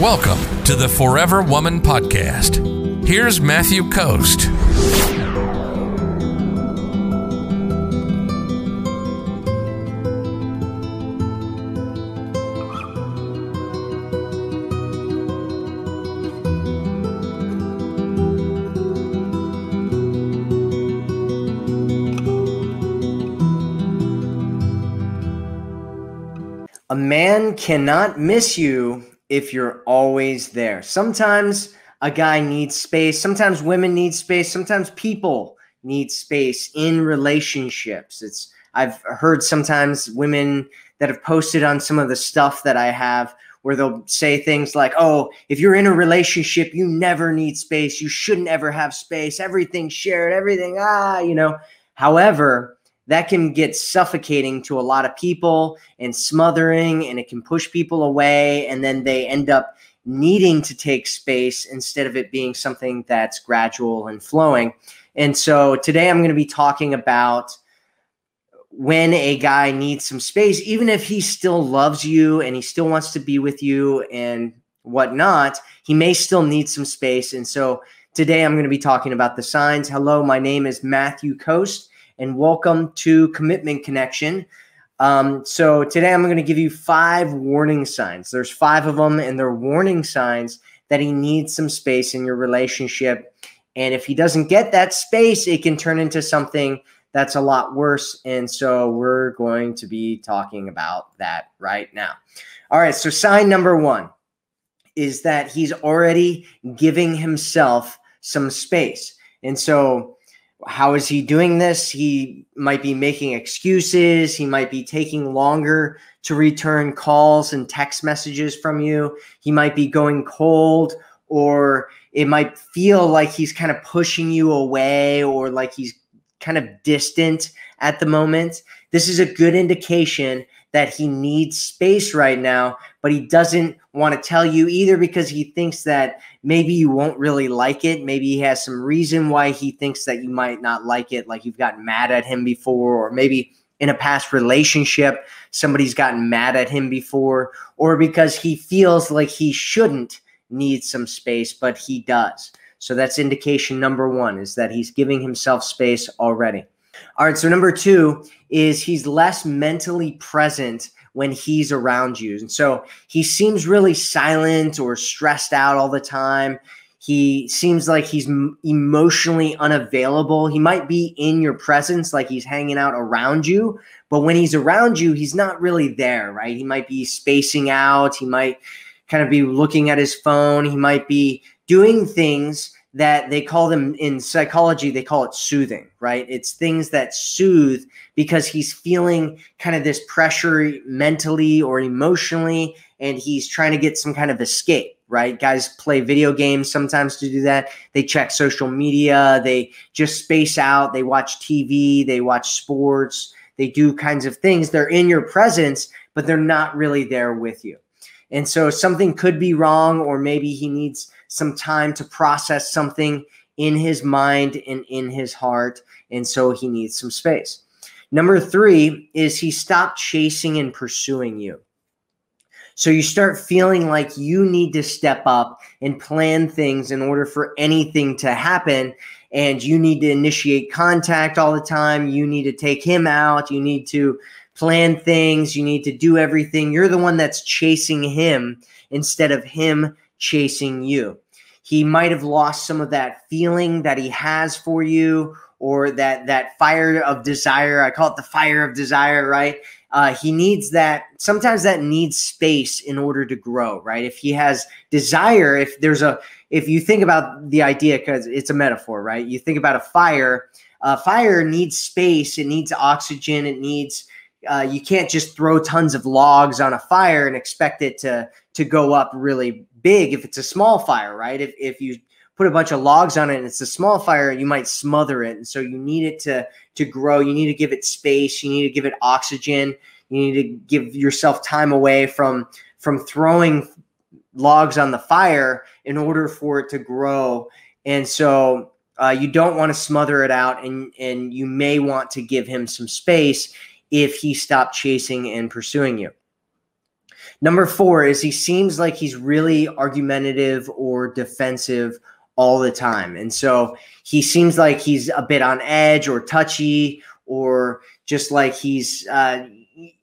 Welcome to the Forever Woman Podcast. Here's Matthew Coast. A man cannot miss you if you're always there. Sometimes a guy needs space. Sometimes women need space. Sometimes people need space in relationships. It's I've heard sometimes women that have posted on some of the stuff that I have where they'll say things like, "Oh, if you're in a relationship, you never need space. You shouldn't ever have space. Everything shared, everything ah, you know." However, that can get suffocating to a lot of people and smothering and it can push people away and then they end up needing to take space instead of it being something that's gradual and flowing. And so today i'm going to be talking about when a guy needs some space even if he still loves you and he still wants to be with you and whatnot he may still need some space. And so today i'm going to be talking about the signs. Hello my name is matthew coast and welcome to Commitment Connection. Um, so today I'm going to give you five warning signs. There's five of them, and they're warning signs that he needs some space in your relationship. And if he doesn't get that space, it can turn into something that's a lot worse. And so we're going to be talking about that right now. All right. So sign number one is that he's already giving himself some space. And so how is he doing this? He might be making excuses. He might be taking longer to return calls and text messages from you. He might be going cold, or it might feel like he's kind of pushing you away or like he's kind of distant at the moment. This is a good indication that he needs space right now, but he doesn't want to tell you either because he thinks that maybe you won't really like it. Maybe he has some reason why he thinks that you might not like it, like you've gotten mad at him before, or maybe in a past relationship, somebody's gotten mad at him before, or because he feels like he shouldn't need some space, but he does. So that's indication number one is that he's giving himself space already. All right. So number two is he's less mentally present when he's around you. And so he seems really silent or stressed out all the time. He seems like he's emotionally unavailable. He might be in your presence, like he's hanging out around you, but when he's around you, he's not really there, right? He might be spacing out. He might kind of be looking at his phone. He might be doing things that they call them in psychology, they call it soothing, right? It's things that soothe because he's feeling kind of this pressure mentally or emotionally, and he's trying to get some kind of escape, right? Guys play video games sometimes to do that. They check social media, they just space out, they watch TV, they watch sports, they do kinds of things. They're in your presence, but they're not really there with you. And so something could be wrong, or maybe he needs some time to process something in his mind and in his heart. And so he needs some space. Number three is he stopped chasing and pursuing you. So you start feeling like you need to step up and plan things in order for anything to happen. And you need to initiate contact all the time. You need to take him out. You need to plan things. You need to do everything. You're the one that's chasing him instead of him chasing you. He might have lost some of that feeling that he has for you or that that fire of desire. I call it the fire of desire, right? Uh, he needs that. Sometimes that needs space in order to grow, right? If he has desire, if there's a, if you think about the idea, because it's a metaphor, right? You think about a fire. Uh, fire needs space. It needs oxygen. It needs. Uh, you can't just throw tons of logs on a fire and expect it to to go up really big if it's a small fire, right? If, if you put a bunch of logs on it and it's a small fire, you might smother it. And so you need it to, to grow. You need to give it space. You need to give it oxygen. You need to give yourself time away from, from throwing logs on the fire in order for it to grow. And so uh, you don't want to smother it out and, and you may want to give him some space if he stopped chasing and pursuing you. Number four is he seems like he's really argumentative or defensive all the time. And so he seems like he's a bit on edge or touchy or just like he's, uh,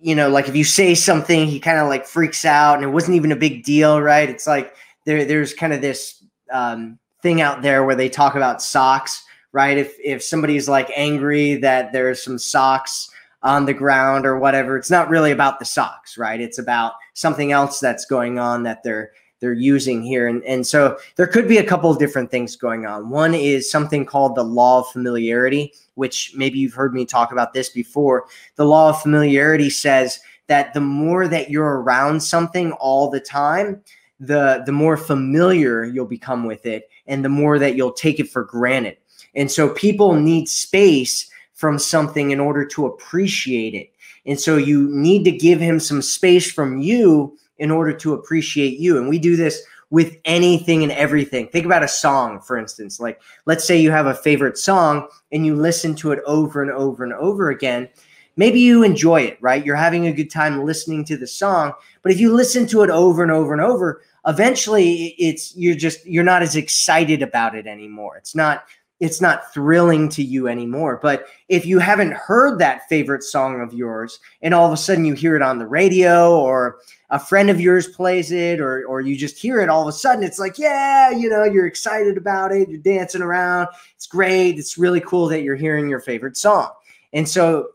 you know, like if you say something, he kind of like freaks out and it wasn't even a big deal, right? It's like there, there's kind of this um, thing out there where they talk about socks, right? If, if somebody's like angry that there's some socks on the ground or whatever. It's not really about the socks, right? It's about something else that's going on that they're they're using here. And, and so there could be a couple of different things going on. One is something called the law of familiarity, which maybe you've heard me talk about this before. The law of familiarity says that the more that you're around something all the time, the the more familiar you'll become with it and the more that you'll take it for granted. And so people need space from something in order to appreciate it. And so you need to give him some space from you in order to appreciate you. And we do this with anything and everything. Think about a song, for instance. Like, let's say you have a favorite song and you listen to it over and over and over again. Maybe you enjoy it, right? You're having a good time listening to the song. But if you listen to it over and over and over, eventually it's you're just you're not as excited about it anymore. It's not it's not thrilling to you anymore. But if you haven't heard that favorite song of yours and all of a sudden you hear it on the radio or a friend of yours plays it or or you just hear it all of a sudden it's like, yeah, you know, you're excited about it, you're dancing around. It's great. It's really cool that you're hearing your favorite song. And so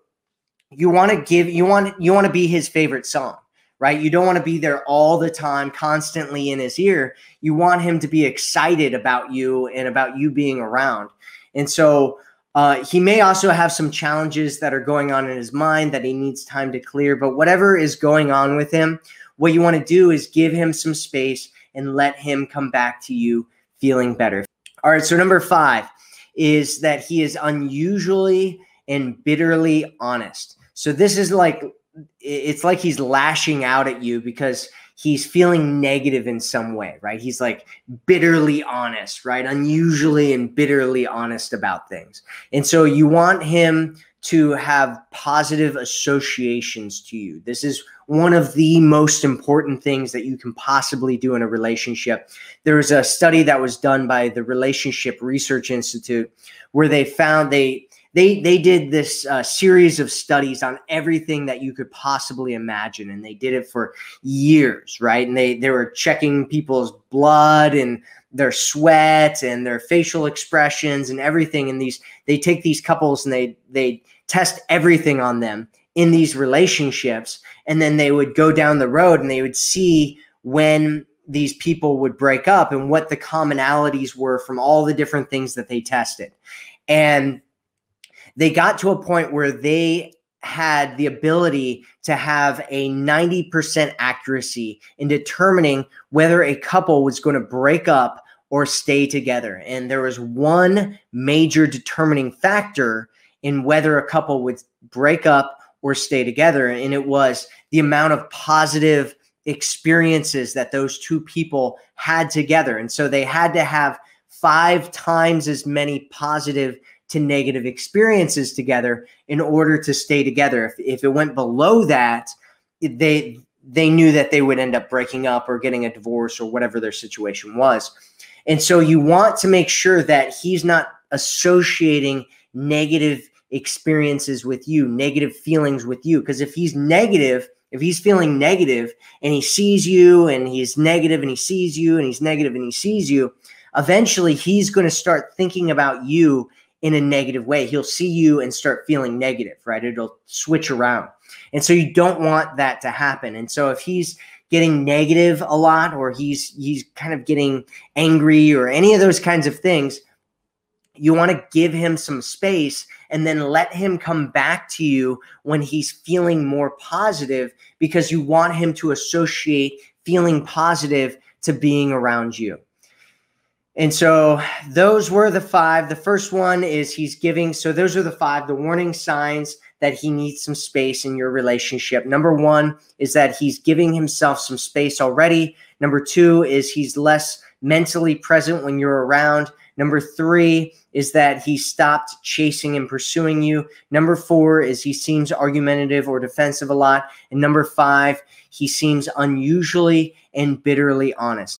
you want to give you want you want to be his favorite song right? You don't want to be there all the time, constantly in his ear. You want him to be excited about you and about you being around. And so uh, he may also have some challenges that are going on in his mind that he needs time to clear. But whatever is going on with him, what you want to do is give him some space and let him come back to you feeling better. All right. So, number five is that he is unusually and bitterly honest. So, this is like it's like he's lashing out at you because he's feeling negative in some way, right? He's like bitterly honest, right? Unusually and bitterly honest about things. And so you want him to have positive associations to you. This is one of the most important things that you can possibly do in a relationship. There was a study that was done by the Relationship Research Institute where they found they they they did this uh, series of studies on everything that you could possibly imagine and they did it for years right? And they they were checking people's blood and their sweat and their facial expressions and everything and these they take these couples and they they test everything on them in these relationships and then they would go down the road and they would see when these people would break up and what the commonalities were from all the different things that they tested. And they got to a point where they had the ability to have a 90% accuracy in determining whether a couple was going to break up or stay together. And there was one major determining factor in whether a couple would break up or stay together. And it was the amount of positive experiences that those two people had together. And so they had to have five times as many positive to negative experiences together in order to stay together. If, if it went below that, they they knew that they would end up breaking up or getting a divorce or whatever their situation was. And so you want to make sure that he's not associating negative experiences with you, negative feelings with you. Because if he's negative, if he's feeling negative and he sees you and he's negative and he sees you and he's negative and he sees you, eventually he's going to start thinking about you in a negative way. He'll see you and start feeling negative, right? It'll switch around. And so you don't want that to happen. And so if he's getting negative a lot or he's he's kind of getting angry or any of those kinds of things, you want to give him some space and then let him come back to you when he's feeling more positive because you want him to associate feeling positive to being around you. And so those were the five. The first one is he's giving. So those are the five, the warning signs that he needs some space in your relationship. Number one is that he's giving himself some space already. Number two is he's less mentally present when you're around. Number three is that he stopped chasing and pursuing you. Number four is he seems argumentative or defensive a lot. And number five, he seems unusually and bitterly honest.